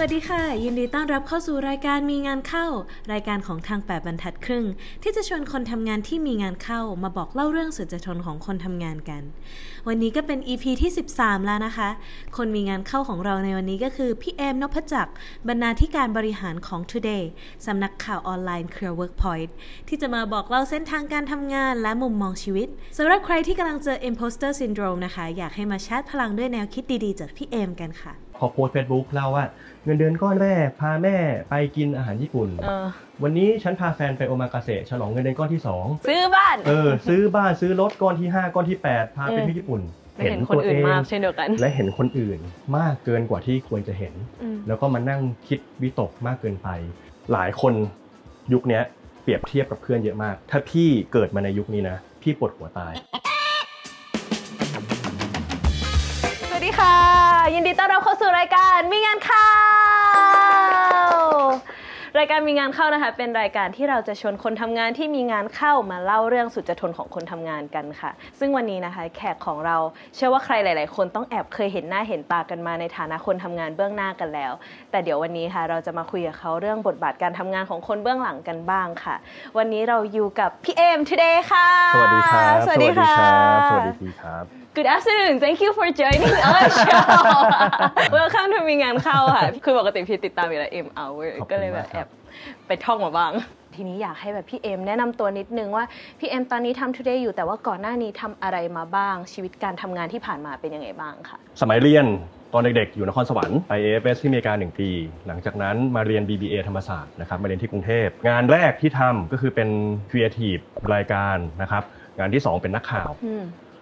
สวัสดีค่ะ ยินดีต้อนรับเข้าสู่รายการมีงานเข้า รายการของทางแปดบรรทัดครึ่ง ที่จะชวนคนทำงานที่มีงานเข้ามาบอกเล่าเรื่องสุดจะทนของคนทำงานกัน วันนี้ก็เป็น EP ที่ 13 แล้วนะคะ คนมีงานเข้าของเราในวันนี้ก็คือพี่เอมนพจักรบรรณาธิการบริหารของ Today สำนักข่าวออนไลน์เครือ Workpoint ที่จะมาบอกเล่าเส้นทางการทำงานและมุมมองชีวิตสำหรับใครที่กำลังเจอ imposter syndrome นะคะ อยากให้มาแชาร์พลังด้วยแนวคิดดีๆจากพี่เอมกันค่ะ พอโพสเฟซบุ๊กเล่าว่า เงินเดือนก้อนแรกพาแม่ไปกินอาหารญี่ปุ่น เออวันนี้ฉันพาแฟนไปโอมากาเสะฉลองเงินเดือนก้อนที่ซื้อบ้าน2เออซื้อบ้านซื้อรถก้อนที่5ก้อนที่8พาไปอืมที่ญี่ปุ่นไม่เห็นคนอื่นมากเช่นเดียวกันและเห็นคนอื่นมากเกินกว่าที่ควรจะเห็น อืมแล้วก็มานั่งคิดวิตกมากเกินไป หลายคนยุคเนี้ยเปรียบเทียบกับเพื่อนเยอะมาก ถ้าพี่เกิดมาในยุคนี้นะ พี่ปวดหัวตาย สวัสดีค่ะ ยินดีต้อนรับเข้าสู่รายการมีงานเข้ารายการมีงานเข้านะคะ เป็นรายการที่เราจะชวนคนทำงานที่มีงานเข้ามาเล่าเรื่องสุดจะทนของคนทำงานกันค่ะ ซึ่งวันนี้นะคะ แขกของเราเชื่อว่าใครหลาย ๆ คนต้องแอบเคยเห็นหน้าเห็นตากันมาในฐานะคนทำงานเบื้องหน้ากันแล้ว แต่เดี๋ยววันนี้ค่ะ เราจะมาคุยกับเขาเรื่องบทบาทการทำงานของคนเบื้องหลังกันบ้างค่ะ วันนี้เราอยู่กับพี่เอม today ค่ะ สวัสดีครับ สวัสดีค่ะสวัสดีพี่ครับ Good afternoon thank you for joining our show Welcome to มีงานเข้าค่ะ คือปกติพี่ติดตามอยู่แล้ว M Hour ขอบคุณก็เลยแบบมากแอครับบไปท่องมาบ้าง ทีนี้อยากให้แบบพี่เอ็มแนะนำตัวนิดนึงว่า พี่เอ็มตอนนี้ทำ Today อยู่แต่ว่าก่อนหน้านี้ทำอะไรมาบ้าง ชีวิตการทำงานที่ผ่านมาเป็นยังไงบ้างค่ะ สมัยเรียนตอนเด็กๆ อยู่นครสวรรค์ไป AFS ที่อเมริกา1 ปี หลังจากนั้นมาเรียน BBA ธรรมศาสตร์นะครับมาเรียนที่กรุงเทพ งานแรกที่ทำก็คือเป็น Creative รายการนะครับงานที่ 2 เป็นนักข่าว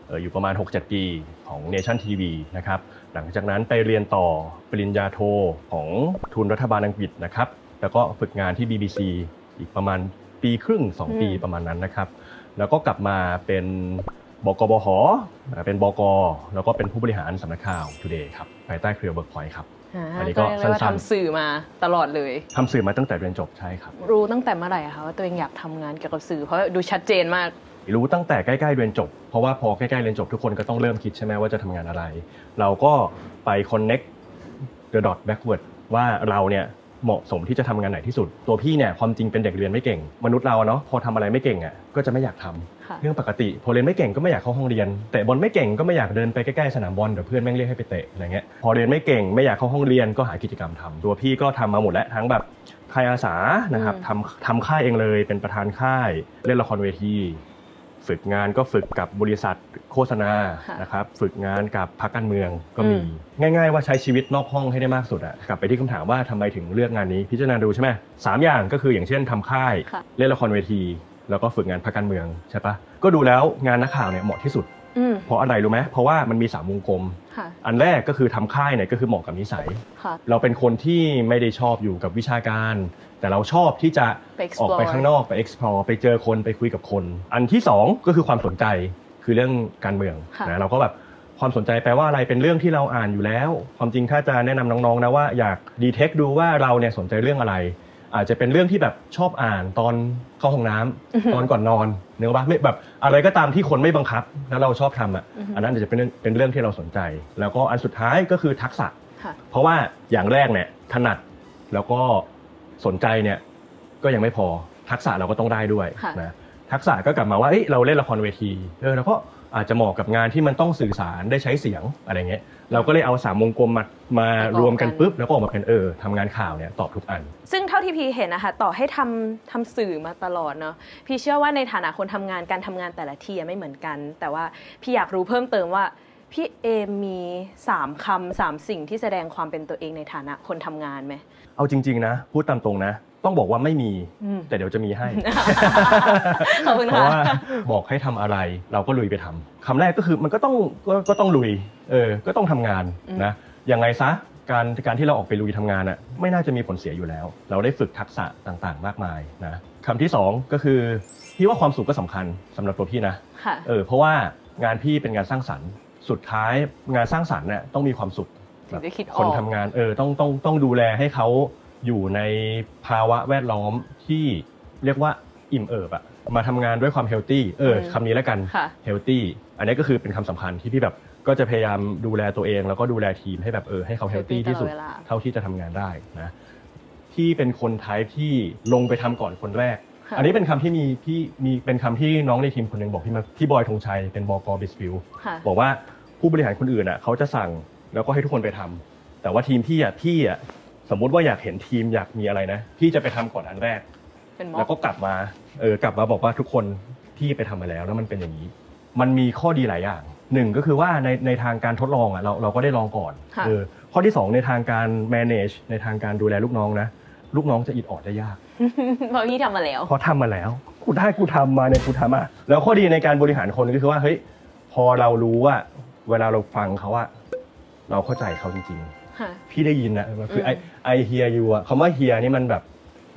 อืมเอ่ออยู่ประมาณ 6-7 ปีของ Nation TV นะครับหลังจากนั้นไปเรียนต่อปริญญาโทของทุนรัฐบาลอังกฤษนะครับแล้วก็ฝึกงานที่ BBC อีกประมาณปีครึ่ง 2 ปีอืมประมาณนั้นนะครับแล้วก็กลับมาเป็นบกบหอ่าเป็นบก แล้วก็เป็นผู้บริหารสำนักข่าว Today ครับภายใต้เครือ Workpoint ครับอ่าอันนี้ก็ก็เรียกได้ว่าสั้นๆทำสื่อมาตลอดเลยทำสื่อมาตั้งแต่เรียนจบใช่ครับ รู้ตั้งแต่เมื่อไหร่อะคะว่าตัวเองอยากทำงานเกี่ยวกับสื่อเพราะดูชัดเจนมาก รู้ตั้งแต่ใกล้ๆเรียนจบ เพราะว่าพอใกล้ๆเรียนจบทุกคนก็ต้องเริ่มคิดใช่ไหมว่าจะทำงานอะไร เราก็ไป connect the dot backward ว่าเราเนี่ยเหมาะสมที่จะทำงานไหนที่สุด ตัวพี่เนี่ยความจริงเป็นเด็กเรียนไม่เก่ง มนุษย์เราอะเนาะพอทำอะไรไม่เก่งอะก็จะไม่อยากทำค่ะเรื่องปกติพอเรียนไม่เก่งก็ไม่อยากเข้าห้องเรียนเตะบอลไม่เก่งก็ไม่อยากเดินไปใกล้ๆสนามบอลเดี๋ยวเพื่อนแม่งเรียกให้ไปเตะอะไรเงี้ยพอเรียนไม่เก่งไม่อยากเข้าห้องเรียนก็หากิจกรรมทำตัวพี่ก็ทำมาหมดแล้วทั้งแบบค่ายอาสานะครับอืมทำทำค่ายเองเลยเป็นประธานค่ายเล่นละครเวที ฝึกงานก็ฝึกกับบริษัทโฆษณาค่ะนะครับฝึกงานกับพรรคการเมืองก็มีอืมง่าย ๆ ว่าใช้ชีวิตนอกห้องให้ได้มากสุดอะกลับไปที่คำถามว่าทำไมถึงเลือกงานนี้ พิจารณาดูใช่ไหมสามอย่างก็คืออย่างเช่นทำค่ายค่ะเล่นละครเวที แล้วก็ฝึกงานพรรคการเมืองใช่ปะก็ดูแล้วงานนักข่าวเนี่ยเหมาะที่สุดอืม เพราะอะไรรู้ไหมเพราะว่ามันมีสามวงกลมค่ะอันแรกก็คือทำค่ายเนี่ยก็คือเหมาะกับนิสัยค่ะเราเป็นคนที่ไม่ได้ชอบอยู่กับวิชาการ แต่เราชอบที่จะไปออกไป explore ข้างนอกไป explore ไปเจอคนไปคุยกับคน อันที่สองก็คือความสนใจคือเรื่องการเมืองค่ะนะเราก็แบบความสนใจแปลว่าอะไรเป็นเรื่องที่เราอ่านอยู่แล้ว ความจริงถ้าจะแนะนำน้องๆนะว่าอยากดีเทคดูว่าเราเนี่ยสนใจเรื่องอะไร อาจจะเป็นเรื่องที่แบบชอบอ่านตอนเข้าห้องน้ำอือฮึตอนก่อนนอนเนื้อปะไม่แบบอะไรก็ตามที่คนไม่บังคับแล้วเราชอบทำอะอือฮึ อันนั้นอาจจะเป็นเรื่องเป็นเรื่องที่เราสนใจ แล้วก็อันสุดท้ายก็คือทักษะ ค่ะ เพราะว่าอย่างแรกเนี่ยถนัดแล้วก็สนใจเนี่ยก็ยังไม่พอทักษะเราก็ต้องได้ด้วยค่ะ นะทักษะก็กลับมาว่าเอ้ยเราเล่นละครเวทีเออเราก็ อาจจะเหมาะกับงานที่มันต้องสื่อสารได้ใช้เสียงอะไรเงี้ยเราก็เลยเอาสามวงกลมมามารวมกันปุ๊บแล้วก็ออกมาเป็นเออทำงานข่าวเนี่ยตอบทุกอัน ซึ่งเท่าที่พี่เห็นนะคะต่อให้ทำทำสื่อมาตลอดเนาะพี่เชื่อว่าในฐานะคนทำงานการทำงานแต่ละที่อะไม่เหมือนกัน แต่ว่าพี่อยากรู้เพิ่มเติมว่าพี่เอมมีสามคำสามสิ่งที่แสดงความเป็นตัวเองในฐานะคนทำงานไหมเอาจริง ๆ นะ พูดตามตรงนะ ต้องบอกว่าไม่มีอืมแต่เดี๋ยวจะมีให้ขอบคุณเพค่ะราะว่าบอกให้ทำอะไรเราก็ลุยไปทำคำแรกก็คือมันก็ต้องก็ก็ต้องลุยเออก็ต้องทำงานอืมนะยังไงซะการการที่เราออกไปลุยทำงานอะไม่น่าจะมีผลเสียอยู่แล้ว เราได้ฝึกทักษะต่างๆ มากมายนะคำที่สองก็คือพี่ว่าความสุขก็สำคัญสำหรับตัวพี่นะค่ะเออเพราะว่างานพี่เป็นงานสร้างสรรค์ สุดท้ายงานสร้างสรรค์เนี่ยต้องมีความสุขถึงจะคิดอคนอกทำงานเออต้องต้องต้องดูแลให้เขา อยู่ในภาวะแวดล้อมที่เรียกว่าอิ่มเอิบอะมาทำงานด้วยความ healthy เอออืมคำนี้แล้วกันค่ะ healthy อันนี้ก็คือเป็นคำสำคัญที่พี่แบบก็จะพยายามดูแลตัวเอง แล้วก็ดูแลทีมให้แบบเออให้เขาเฮลตี้ healthy ที่สุดตลอดเวลา เท่าที่จะทำงานได้นะที่เป็นคนไทป์ที่ลงไปทำก่อนคนแรกค่ะอันนี้เป็นคำที่มีพี่มีเป็นคำที่น้องในทีมคนหนึ่งบอกพี่มาพี่บอยธงชัยเป็นบกบิสฟิลค่ะ บอกว่าผู้บริหารคนอื่นอะเขาจะสั่งแล้วก็ให้ทุกคนไปทำแต่ว่าทีมพี่อะพี่อะ สมมุติว่าอยากเห็นทีมอยากมีอะไรนะพี่จะไปทำก่อนอันแรก เป็นม็อแล้บวก็กลับมาเออกลับมาบอกว่าทุกคนพี่ไปทำมาแล้วแล้วมันเป็นอย่างนี้ มันมีข้อดีหลายอย่างหนึ่งก็คือว่าในในทางการทดลองอะเราเราก็ได้ลองก่อนค่ะ เออข้อที่สองในทางการ manage ในทางการดูแลลูกน้องนะ ลูกน้องจะอิดออดได้ยาก เพราะพี่ทำมาแล้ว เพราะทำมาแล้ว กูได้กูทำมาเนี่ยกูทำมาแล้วข้อดีในการบริหารคนก็คือว่าเฮ้ยพอเรารู้ว่า เวลาเราฟังเขาว่าเราเข้าใจเขาจริง ค่ะๆพี่ได้ยินนะคือไออืมไอเฮียยูอะคำว่าเฮียนี่มันแบบ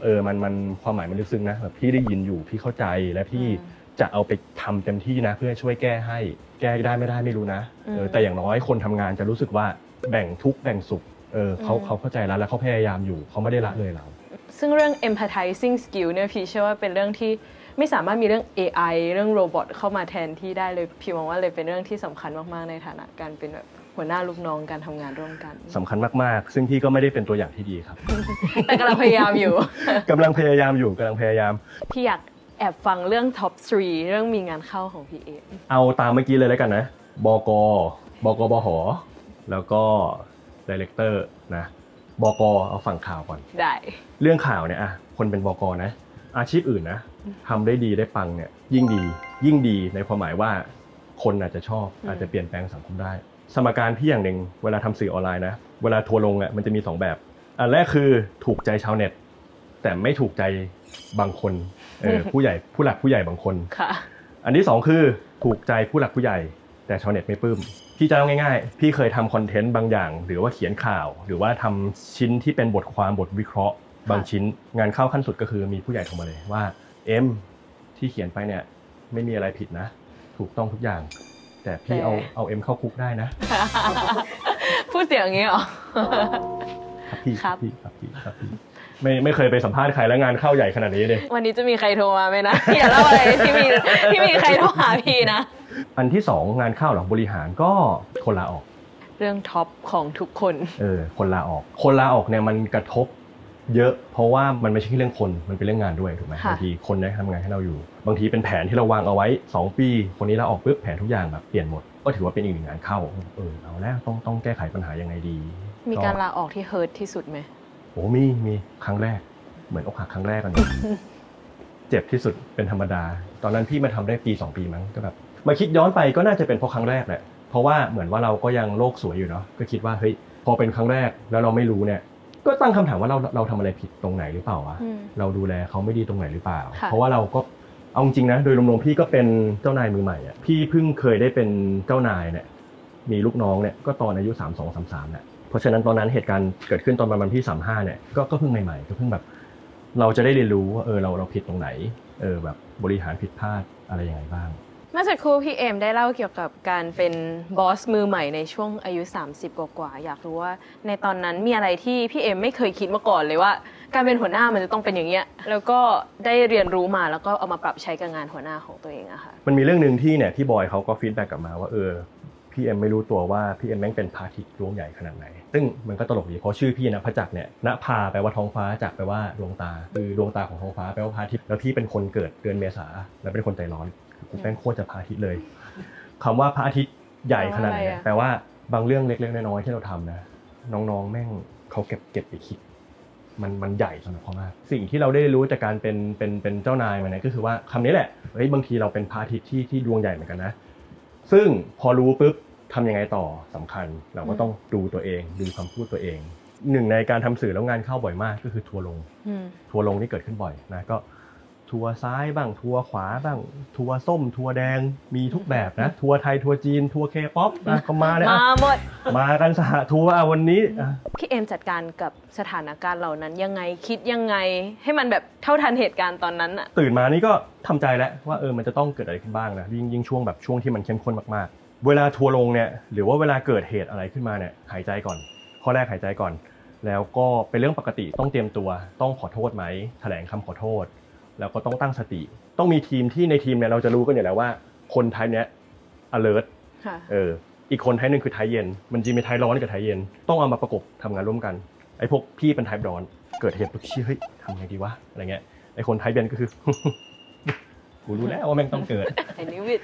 เออมันมันความหมายมันลึกซึ้งนะแบบพี่ได้ยินอยู่พี่เข้าใจและพี่อืมจะเอาไปทำเต็มที่นะ เพื่อช่วยแก้ให้ แก้ได้ไม่ได้ไม่รู้นะเอออืมแต่อย่างน้อยคนทำงานจะรู้สึกว่าแบ่งทุกข์แบ่งสุขเออเขาอืมเขาเข้าใจแล้วแล้วเขาพยายามอยู่เขาไม่ได้ละเลยเรา ซึ่งเรื่อง empathizing skill เนี่ยพี่เชื่อว่าเป็นเรื่องที่ไม่สามารถมีเรื่อง AI เรื่องโรบอทเข้ามาแทนที่ได้เลยพี่มองว่าเลยเป็นเรื่องที่สำคัญมาก ๆ ในฐานะการเป็นแบบ หัวหน้าลูกน้องการทำงานร่วมกัน สำคัญมากๆ ซึ่งพี่ก็ไม่ได้เป็นตัวอย่างที่ดีครับ แต่กำลังพยายามอยู่ กำลังพยายามอยู่กำลังพยายาม พี่อยากแอบฟังเรื่อง top 3 เรื่องมีงานเข้าของพี่เอมเอาตามเมื่อกี้เลยแล้วกันนะ บก บกบห แล้วก็ director นะ บก เอาฝั่งข่าวก่อน ได้ เรื่องข่าวเนี่ยอะคนเป็นบกนะ อาชีพอื่นนะทำได้ดีได้ปังเนี่ยยิ่งดียิ่งดีในความหมายว่าคนอาจจะชอบอืมอาจจะเปลี่ยนแปลงสังคมได้ สมการพี่อย่างหนึ่งเวลาทำสื่อออนไลน์นะ เวลาทัวร์ลงอะมันจะมีสองแบบ อันแรกคือถูกใจชาวเน็ต แต่ไม่ถูกใจบางคนเออผู้ใหญ่ผู้หลักผู้ใหญ่บางคนค่ะอันที่สองคือถูกใจผู้หลักผู้ใหญ่ แต่ชาวเน็ตไม่ปลื้มพี่จะเอาง่ายๆ พี่เคยทำคอนเทนต์บางอย่าง หรือว่าเขียนข่าว หรือว่าทำชิ้นที่เป็นบทความบทวิเคราะห์ บางชิ้น งานเข้าขั้นสุดก็คือมีผู้ใหญ่โทรมาเลยว่าเอ็มที่เขียนไปเนี่ยไม่มีอะไรผิดนะ ถูกต้องทุกอย่าง แต่พี่เอาแต่เอาเอ็มเข้าคุกได้นะ พูดเสียงอย่างนี้เหรอครับพี่ครับพี่ครับพี่ครับพี่ไม่ไม่เคยไปสัมภาษณ์ใครแล้วงานเข้าใหญ่ขนาดนี้เลยวันนี้จะมีใครโทรมาไหมนะอย่าเล่าอะไรที่มีที่มีใครโทรหาพี่นะ อันที่สองงานเข้าหลังบริหารก็คนลาออก เรื่องท็อปของทุกคน เออคนลาออก คนลาออกเนี่ยมันกระทบ เยอะเพราะว่ามันไม่ใช่แค่เรื่องคนมันเป็นเรื่องงานด้วยถูกไหมค่ะบางทีคนเนี่ยทำงานให้เราอยู่ บางทีเป็นแผนที่เราวางเอาไว้ 2 ปี คนนี้ลาออกปุ๊บแผนทุกอย่างแบบเปลี่ยนหมด ก็ถือว่าเป็นอีกหนึ่งงานเข้าเออเอาแล้วต้องต้องแก้ไขปัญหายังไงดี มีการลาออกที่เฮิร์ทที่สุดไหมโอ้มีมีครั้งแรก เหมือนอกหักครั้งแรกกันเจ็บที่สุดเป็นธรรมดา ตอนนั้นพี่มาทำได้ปีสองปีมั้งก็แบบมาคิดย้อนไปก็น่าจะเป็นเพราะครั้งแรกแหละเพราะว่าเหมือนว่าเราก็ยังโลกสวยอยู่เนาะก็คิดว่าเฮ้ยพอเป็นครั้งแรกแล้วเราไม่รู้เนี่ย ก็ตั้งคำถามว่าเราเราทำอะไรผิดตรงไหนหรือเปล่าวะอืมเราดูแลเขาไม่ดีตรงไหนหรือเปล่าค่ะเพราะว่าเราก็เอาจริงๆนะ โดยรวมๆพี่ก็เป็นเจ้านายมือใหม่อะพี่เพิ่งเคยได้เป็นเจ้านายเนี่ยมีลูกน้องเนี่ยก็ตอนอายุ3 2 3 3เนี่ยเพราะฉะนั้นตอนนั้นเหตุการณ์เกิดขึ้นตอนประมาณพี่35เนี่ยก็ก็เพิ่งใหม่ๆก็เพิ่งแบบ เราจะได้เรียนรู้ว่าเออเราเราผิดตรงไหน เออแบบบริหารผิดพลาดอะไรยังไงบ้างเมื่อสักครู่พี่เอมได้เล่าเกี่ยวกับการเป็นบอสมือใหม่ในช่วงอายุ 30 กว่าๆอยากรู้ว่า ในตอนนั้นมีอะไรที่พี่เอมไม่เคยคิดมาก่อนเลยว่า การเป็นหัวหน้ามันจะต้องเป็นอย่างเงี้ยแล้วก็ได้เรียนรู้มาแล้วก็เอามาปรับใช้กับงานหัวหน้าของตัวเองอะค่ะมันมีเรื่องหนึ่งที่เนี่ยพี่บอยเขาก็ feedback กลับมาว่าเออพี่เอมไม่รู้ตัวว่าพี่เอมแม่งเป็นพระอาทิตย์ดวงใหญ่ขนาดไหน ซึ่งมันก็ตลกดีเพราะชื่อพี่นภพัฒน์จักษ์เนี่ยนภาแปลว่าท้องฟ้าจักษ์แปลว่าดวงตาคือดวงตาของท้องฟ้าแปลว่าพระอาทิตย์แล้วพี่เป็นคนเกิดเดือนเมษาแล้วเป็นคนใจร้อน แม่งโคตรจะพระอาทิตย์เลยคำว่าพระอาทิตย์ใหญ่ขนาดไหนแปลว่าอะไรอะแปลว่าบางเรื่องเล็กๆน้อยๆที่เราทำนะน้องๆแม่งเขาเก็บเก็บไปคิดมันมันใหญ่สำหรับเขามาก สิ่งที่เราได้รู้จากการเป็นเป็นเป็นเจ้านายมาเนี่ยก็คือว่าคำนี้แหละเฮ้ยบางทีเราเป็นพระอาทิตย์ที่ที่ดวงใหญ่เหมือนกันนะ ซึ่งพอรู้ปุ๊บทำยังไงต่อสำคัญ เราก็ต้องดูตัวเองดูคำพูดตัวเองหนึ่งในการทำสื่อแล้วงานเข้าบ่อยมากก็คือทัวร์ลงอืมทัวร์ลงนี่เกิดขึ้นบ่อยนะก็ ทัวร์ซ้ายบ้างทัวร์ขวาบ้าง ทัวร์ส้ม ทัวร์แดงมีทุกแบบนะ ทัวร์ไทยทัวร์จีน ทัวร์เคป๊อปนะก็มาเลยมาอะหมดมากันสหทัวร์อะวันนี้อะพี่เอมจัดการกับสถานการณ์เหล่านั้นยังไงคิดยังไง ให้มันแบบเท่าทันเหตุการณ์ตอนนั้นอะตื่นมานี่ก็ทำใจแล้วว่าเออมันจะต้องเกิดอะไรขึ้นบ้างนะยิ่งยิ่งช่วงแบบช่วงที่มันเข้มข้นมากๆ เวลาทัวร์ลงเนี่ยหรือว่าเวลาเกิดเหตุอะไรขึ้นมาเนี่ยหายใจก่อน ข้อแรกหายใจก่อนแล้วก็เป็นเรื่องปกติต้องเตรียมตัวต้องขอโทษไหมแถลงคำขอโทษ แล้วก็ต้องตั้งสติ ต้องมีทีมที่ในทีมเนี่ยเราจะรู้กันอยู่แล้วว่า คนไทยเนี้ย alert ค่ะเอออีกคนไทยหนึ่งคือไทยเย็น มันจะมีไทยร้อนกับไทยเย็น ต้องเอามาประกบทำงานร่วมกันไอ้พวกพี่เป็นไทยร้อน เกิดเหตุปุ๊บเชี่ยเฮ้ยทำไงดีวะอะไรเงี้ยไอ้คนไทยเย็นก็คือกูรู้แล้วว่าแม่งต้องเกิดไอ้นิวิต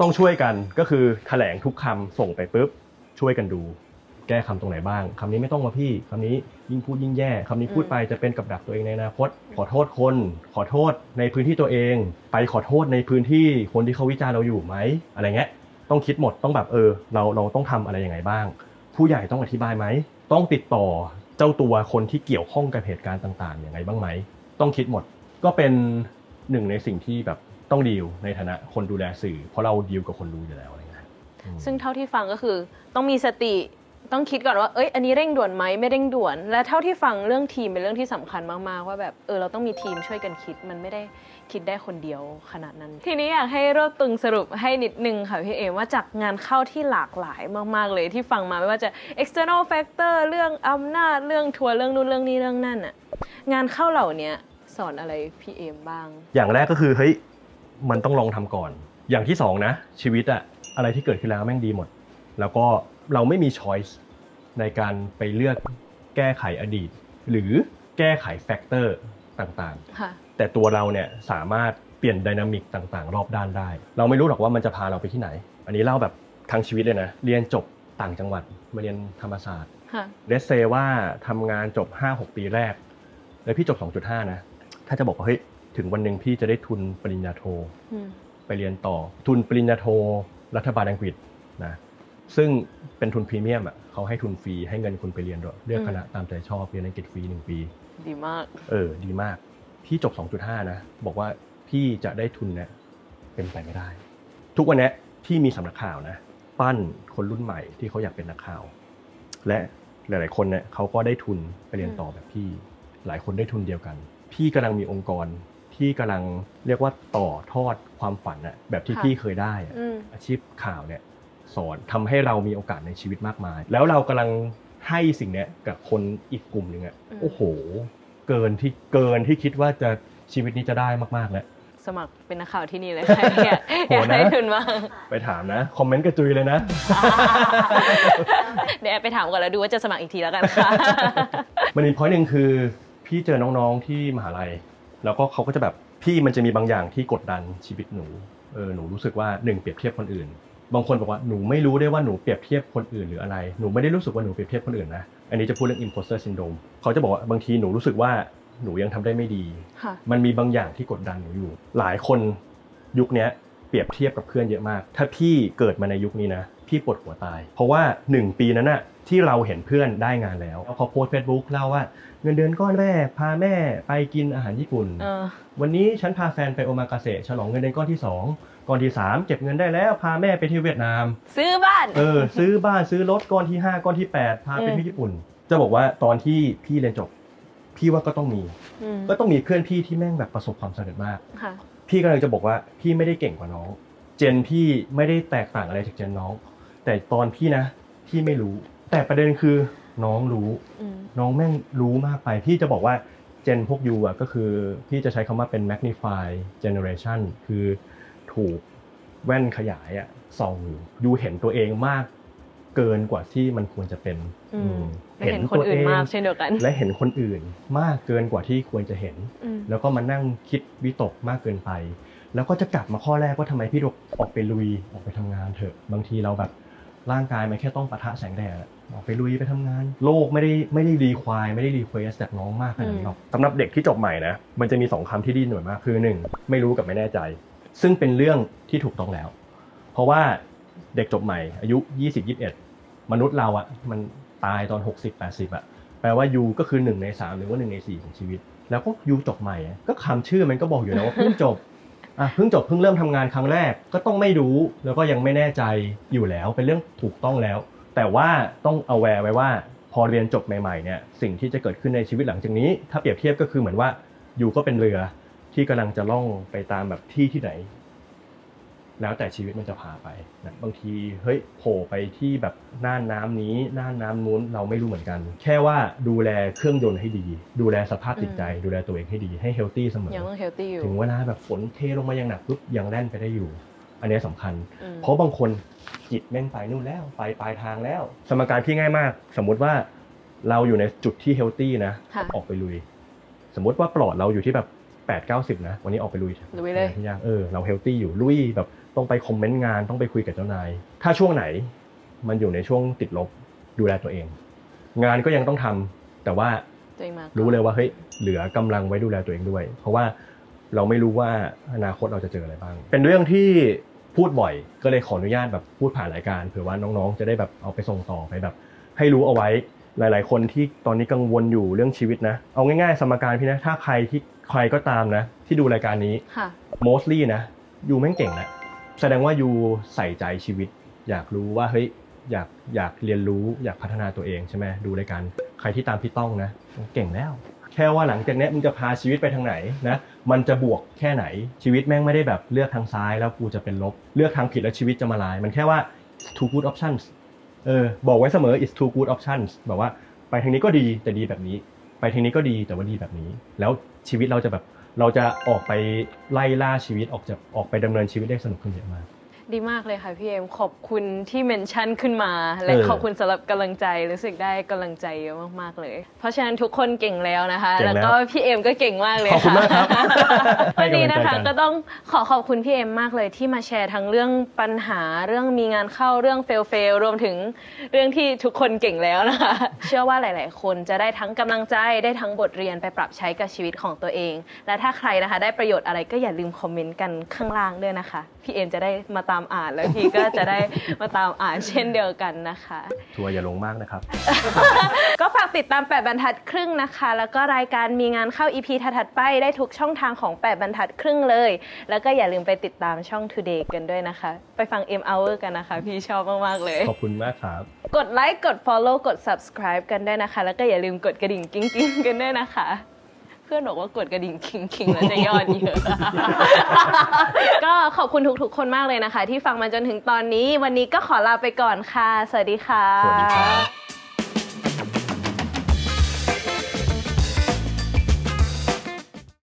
ต้องช่วยกันก็คือแถลงทุกคำส่งไปปุ๊บช่วยกันดู แก้คำตรงไหนบ้างคำนี้ไม่ต้องมาพี่คำนี้ยิ่งพูดยิ่งแย่คำนี้พูดไปจะเป็นกับดักตัวเองในอนาคต ขอโทษคน ขอโทษในพื้นที่ตัวเอง ไปขอโทษในพื้นที่คนที่เขาวิจารณ์เราอยู่ไหมอะไรเงี้ยต้องคิดหมดต้องแบบเออ เราเราต้องทำอะไรยังไงบ้าง ผู้ใหญ่ต้องอธิบายไหมต้องติดต่อเจ้าตัวคนที่เกี่ยวข้องกับเหตุการณ์ต่างๆอย่างไรบ้างไหมต้องคิดหมดก็เป็นหนึ่งในสิ่งที่แบบต้องดีลในฐานะคนดูแลสื่อ เพราะเราดีลกับคนดูอยู่แล้วอะไรเงี้ยอืมซึ่งเท่าที่ฟังก็คือต้องมีสติ ต้องคิดก่อนว่าเอ้ยอันนี้เร่งด่วนไหมไม่เร่งด่วน และเท่าที่ฟังเรื่องทีมเป็นเรื่องที่สำคัญมากๆ ว่าแบบเออเราต้องมีทีมช่วยกันคิดมันไม่ได้คิดได้คนเดียวขนาดนั้น ทีนี้อยากให้รวบตึงสรุปให้นิดนึงค่ะพี่เอมว่าจากงานเข้าที่หลากหลายมากๆเลยที่ฟังมาไม่ว่าจะ external factor เรื่องอำนาจเรื่องทัวร์เรื่องนู้นเรื่องนี้เรื่องนั่นอะงานเข้าเหล่านี้สอนอะไรพี่เอมบ้าง อย่างแรกก็คือเฮ้ยมันต้องลองทำก่อน อย่างที่สองนะชีวิตอะอะไรที่เกิดขึ้นแล้วแม่งดีหมด แล้วก็ เราไม่มีช้อยส์ในการไปเลือกแก้ไขอดีต หรือแก้ไข factor ต่างค่ะๆแต่ตัวเราเนี่ยสามารถเปลี่ยน dynamic ต่างๆ รอบด้านได้ เราไม่รู้หรอกว่ามันจะพาเราไปที่ไหน อันนี้เล่าแบบทั้งชีวิตเลยนะ เรียนจบต่างจังหวัดมาเรียนธรรมศาสตร์ค่ะ let's say ว่าทำงานจบ 5-6 ปีแรก แล้วพี่จบ 2.5 นะ ถ้าจะบอกว่าเฮ้ยถึงวันหนึ่งพี่จะได้ทุนปริญญาโทอืมไปเรียนต่อทุนปริญญาโทรัฐบาลอังกฤษนะซึ่ง เป็นทุนพรีเมียมอะเขาให้ทุนฟรีให้เงินคุณไปเรียนด้วยเลือกคณะตามใจชอบเรียนอังกฤษฟรีหนึ่งปี ดีมาก เออ ดีมาก พี่จบ 2.5 นะ บอกว่าพี่จะได้ทุนเนี่ยเป็นไปไม่ได้ ทุกวันเนี้ยพี่มีสำนักข่าวนะ ปั้นคนรุ่นใหม่ที่เขาอยากเป็นนักข่าว และหลาย ๆ คนเนี่ยเขาก็ได้ทุนไปเรียนต่อแบบพี่ หลายคนได้ทุนเดียวกัน พี่กำลังมีองค์กรที่กำลังเรียกว่าต่อทอดความฝันอะแบบที่ค่ะพี่เคยได้อะอืมอาชีพข่าวเนี่ย สอนทำให้เรามีโอกาสในชีวิตมากมาย แล้วเรากำลังให้สิ่งเนี้ยกับคนอีกกลุ่มหนึ่งอะอืมโอ้โห เกินที่เกินที่คิดว่าจะชีวิตนี้จะได้มากๆแล้วสมัครเป็นนักข่าวที่นี่เลยค่ะอยากโหอยากนะได้ทุนมากไปถามนะ คอมเมนต์กระจุยเลยนะ เดี๋ยวแอบไปถามก่อนแล้วดูว่าจะสมัครอีกทีแล้วกันค่ะ มันมีพอยต์หนึ่งคือพี่เจอน้องๆที่มหาลัย แล้วก็เขาก็จะแบบพี่มันจะมีบางอย่างที่กดดันชีวิตหนูเออหนูรู้สึกว่าหนึ่งเปรียบเทียบคนอื่น บางคนบอกว่าหนูไม่รู้ได้ว่าหนูเปรียบเทียบคนอื่นหรืออะไร หนูไม่ได้รู้สึกว่าหนูเปรียบเทียบคนอื่นนะ อันนี้จะพูดเรื่อง imposter syndrome เขาจะบอกว่าบางทีหนูรู้สึกว่าหนูยังทำได้ไม่ดีค่ะมันมีบางอย่างที่กดดันหนูอยู่ หลายคนยุคเนี้ยเปรียบเทียบกับเพื่อนเยอะมาก ถ้าพี่เกิดมาในยุคนี้นะ พี่ปวดหัวตาย เพราะว่า 1 ปีนั้นน่ะที่เราเห็นเพื่อนได้งานแล้วแล้วเขาโพสเฟซบุ๊กเล่าว่าเงินเดือนก้อนแรกพาแม่ไปกินอาหารญี่ปุ่นเออวันนี้ฉันพาแฟนไปโอมากาเสะฉลองเงินเดือนก้อนที่ 2ก้อนที่ 3 เก็บเงินได้แล้วพาแม่ไปเที่ยวเวียดนาม ซื้อบ้านเออซื้อบ้านซื้อรถก้อนที่ 5 ก้อนที่ 8 พาไปอืมที่ญี่ปุ่น จะบอกว่าตอนที่พี่เรียนจบ พี่ว่าก็ต้องมีอืมก็ต้องมีเพื่อนพี่ที่แม่งแบบประสบความสำเร็จมากค่ะพี่ก็เลยจะบอกว่าพี่ไม่ได้เก่งกว่าน้อง เจนพี่ไม่ได้แตกต่างอะไรจากเจนน้อง แต่ตอนพี่นะพี่ไม่รู้ แต่ประเด็นคือน้องรู้ อืมน้องแม่งรู้มากไปพี่จะบอกว่าเจนพวกยูอะก็คือพี่จะใช้คำว่าเป็น magnify generation คือถูกแว่นขยายอะส่องอยู่ยูเห็นตัวเองมากเกินกว่าที่มันควรจะเป็นอืมอืมไม่เห็นคนอื่นมากเช่นเดียวกันและเห็นคนอื่นมากเกินกว่าที่ควรจะเห็น อืมแล้วก็มานั่งคิดวิตกมากเกินไป แล้วก็จะกลับมาข้อแรกว่าทำไมพี่ออกไปลุยออกไปทำงานเถอะ บางทีเราแบบ ร่างกายมันแค่ต้องปะทะแสงแดดอะออกไปลุยไปทำงาน โลกไม่ได้ไม่ได้รีควายไม่ได้รีเควสจากน้องมากขนาดนั้นหรอกสำหรับเด็กที่จบใหม่นะมันจะมีสองคำที่ดีหน่วยมากคือหนึ่งไม่รู้กับไม่แน่ใจ ซึ่งเป็นเรื่องที่ถูกต้องแล้ว เพราะว่าเด็กจบใหม่อายุ 20-21 มนุษย์เราอะมันตายตอน 60-80อะแปลว่ายูก็คือ1ใน3หรือว่า1ใน4ของชีวิต แล้วก็ยูจบใหม่อะก็คำชื่อมันก็บอกอยู่แล้วว่าเพิ่งจบ อะเพิ่งจบเพิ่งเริ่มทำงานครั้งแรกก็ต้องไม่รู้แล้วก็ยังไม่แน่ใจอยู่แล้วเป็นเรื่องถูกต้องแล้ว แต่ว่าต้อง aware ไว้ว่าพอเรียนจบใหม่ๆเนี่ยสิ่งที่จะเกิดขึ้นในชีวิตหลังจากนี้ ถ้าเปรียบเทียบก็คือเหมือนว่าอยู่ก็เป็นเรือที่กำลังจะล่องไปตามแบบที่ที่ไหน แล้วแต่ชีวิตมันจะพาไปนะบางทีเฮ้ยโผล่ไปที่แบบน่านน้ำนี้น่านน้ำนู้นเราไม่รู้เหมือนกัน แค่ว่าดูแลเครื่องยนต์ให้ดี ดูแลสภาพจิตใจ ดูแลตัวเองให้ดีให้ healthy เสมอยังต้อง healthy อยู่ถึงเวลาแบบฝนเทลงมาอย่างหนักปุ๊บยังแล่นไปได้อยู่ อันนี้สำคัญอืมเพราะบางคนจิตแม่งไปนู่นแล้วไปปลายทางแล้ว สมการที่ง่ายมาก สมมุติว่าเราอยู่ในจุดที่ healthy นะค่ะออกไปลุย สมมุติว่าปรอทเราอยู่ที่แบบแปดเก้าสิบนะวันนี้ออกไปลุยลุยเลยที่ยากเออเรา healthy อยู่ลุยแบบ ต้องไปคอมเมนต์งานต้องไปคุยกับเจ้านาย ถ้าช่วงไหนมันอยู่ในช่วงติดลบดูแลตัวเอง งานก็ยังต้องทำแต่ว่าตัวเองมาก่อนรู้เลยว่าเฮ้ยเหลือกำลังไว้ดูแลตัวเองด้วย เพราะว่าเราไม่รู้ว่าอนาคตเราจะเจออะไรบ้าง เป็นเรื่องที่พูดบ่อยก็เลยขออนุญาตแบบพูดผ่านรายการเผื่อว่าน้องๆ จะได้แบบเอาไปส่งต่อไปแบบ ให้รู้เอาไว้หลาย ๆ คนที่ตอนนี้กังวลอยู่เรื่องชีวิตนะ เอาง่าย ๆ สมการพี่นะ ถ้าใครที่ใครก็ตามนะ ที่ดูรายการนี้ค่ะ mostly นะยูแม่งเก่งนะ แสดงว่ายูใส่ใจชีวิต อยากรู้ว่าเฮ้ยอยากอยากเรียนรู้อยากพัฒนาตัวเองใช่ไหมดูรายการใครที่ตามพี่ต้องนะเก่งแล้ว แค่ว่าหลังจากนี้มึงจะพาชีวิตไปทางไหนนะมันจะบวกแค่ไหนชีวิตแม่งไม่ได้แบบเลือกทางซ้ายแล้วกูจะเป็นลบเลือกทางผิดแล้วชีวิตจะมาลาย มันแค่ว่า two good options เออบอกไว้เสมอ is two good options แบบว่าไปทางนี้ก็ดีแต่ดีแบบนี้ ไปทางนี้ก็ดีแต่ว่าดีแบบนี้ แล้วชีวิตเราจะแบบ เราจะออกไปไล่ล่าชีวิตออกจะออกไปดำเนินชีวิตได้สนุกขึ้นเยอะมาก ดีมากเลยค่ะพี่เอ็มขอบคุณที่ mention ขึ้นมา และเออขอบคุณสำหรับกำลังใจรู้สึกได้กำลังใจเยอะมากๆเลย เพราะฉะนั้นทุกคนเก่งแล้วนะคะ เก่งแล้วแล้วก็พี่เอ็มก็เก่งมากเลยขอบคุณค่ะมากครับวันนี้นะคะให้กำลังใจกันก็ต้องขอขอบคุณพี่เอ็มมากเลยที่มาแชร์ทั้งเรื่องปัญหาเรื่องมีงานเข้าเรื่อง fail fail รวมถึงเรื่องที่ทุกคนเก่งแล้วนะคะ เชื่อว่าหลาย ๆ คนจะได้ทั้งกำลังใจได้ทั้งบทเรียนไปปรับใช้กับชีวิตของตัวเอง และถ้าใครนะคะ ได้ประโยชน์อะไรก็อย่าลืมคอมเมนต์กันข้างล่างด้วยนะคะ พี่เอ็มจะได้มาตามอ่านแล้วพี่ก็จะได้มาตามอ่านเช่นเดียวกันนะคะ ทัวร์อย่าลงมากนะครับ ก็ฝากติดตาม 8 บรรทัดครึ่งนะคะ แล้วก็รายการมีงานเข้า EP ถัดๆไปได้ทุกช่องทางของ 8 บรรทัดครึ่งเลย แล้วก็อย่าลืมไปติดตามช่อง Today กันด้วยนะคะ ไปฟัง M Hour กันนะคะ พี่ชอบมากๆเลย ขอบคุณมากครับ กดไลค์กด Follow กด Subscribe กันด้วยนะคะ แล้วก็อย่าลืมกดกระดิ่งกิ้งกิ้งๆกันด้วยนะคะ เพื่อนบอกว่ากดกระดิ่งคิงคิงแล้วจะยอดเยอะ ก็ขอบคุณทุกๆ คนมากเลยนะคะ ที่ฟังมาจนถึงตอนนี้ วันนี้ก็ขอลาไปก่อนค่ะ สวัสดีค่ะ สวัสดีครับ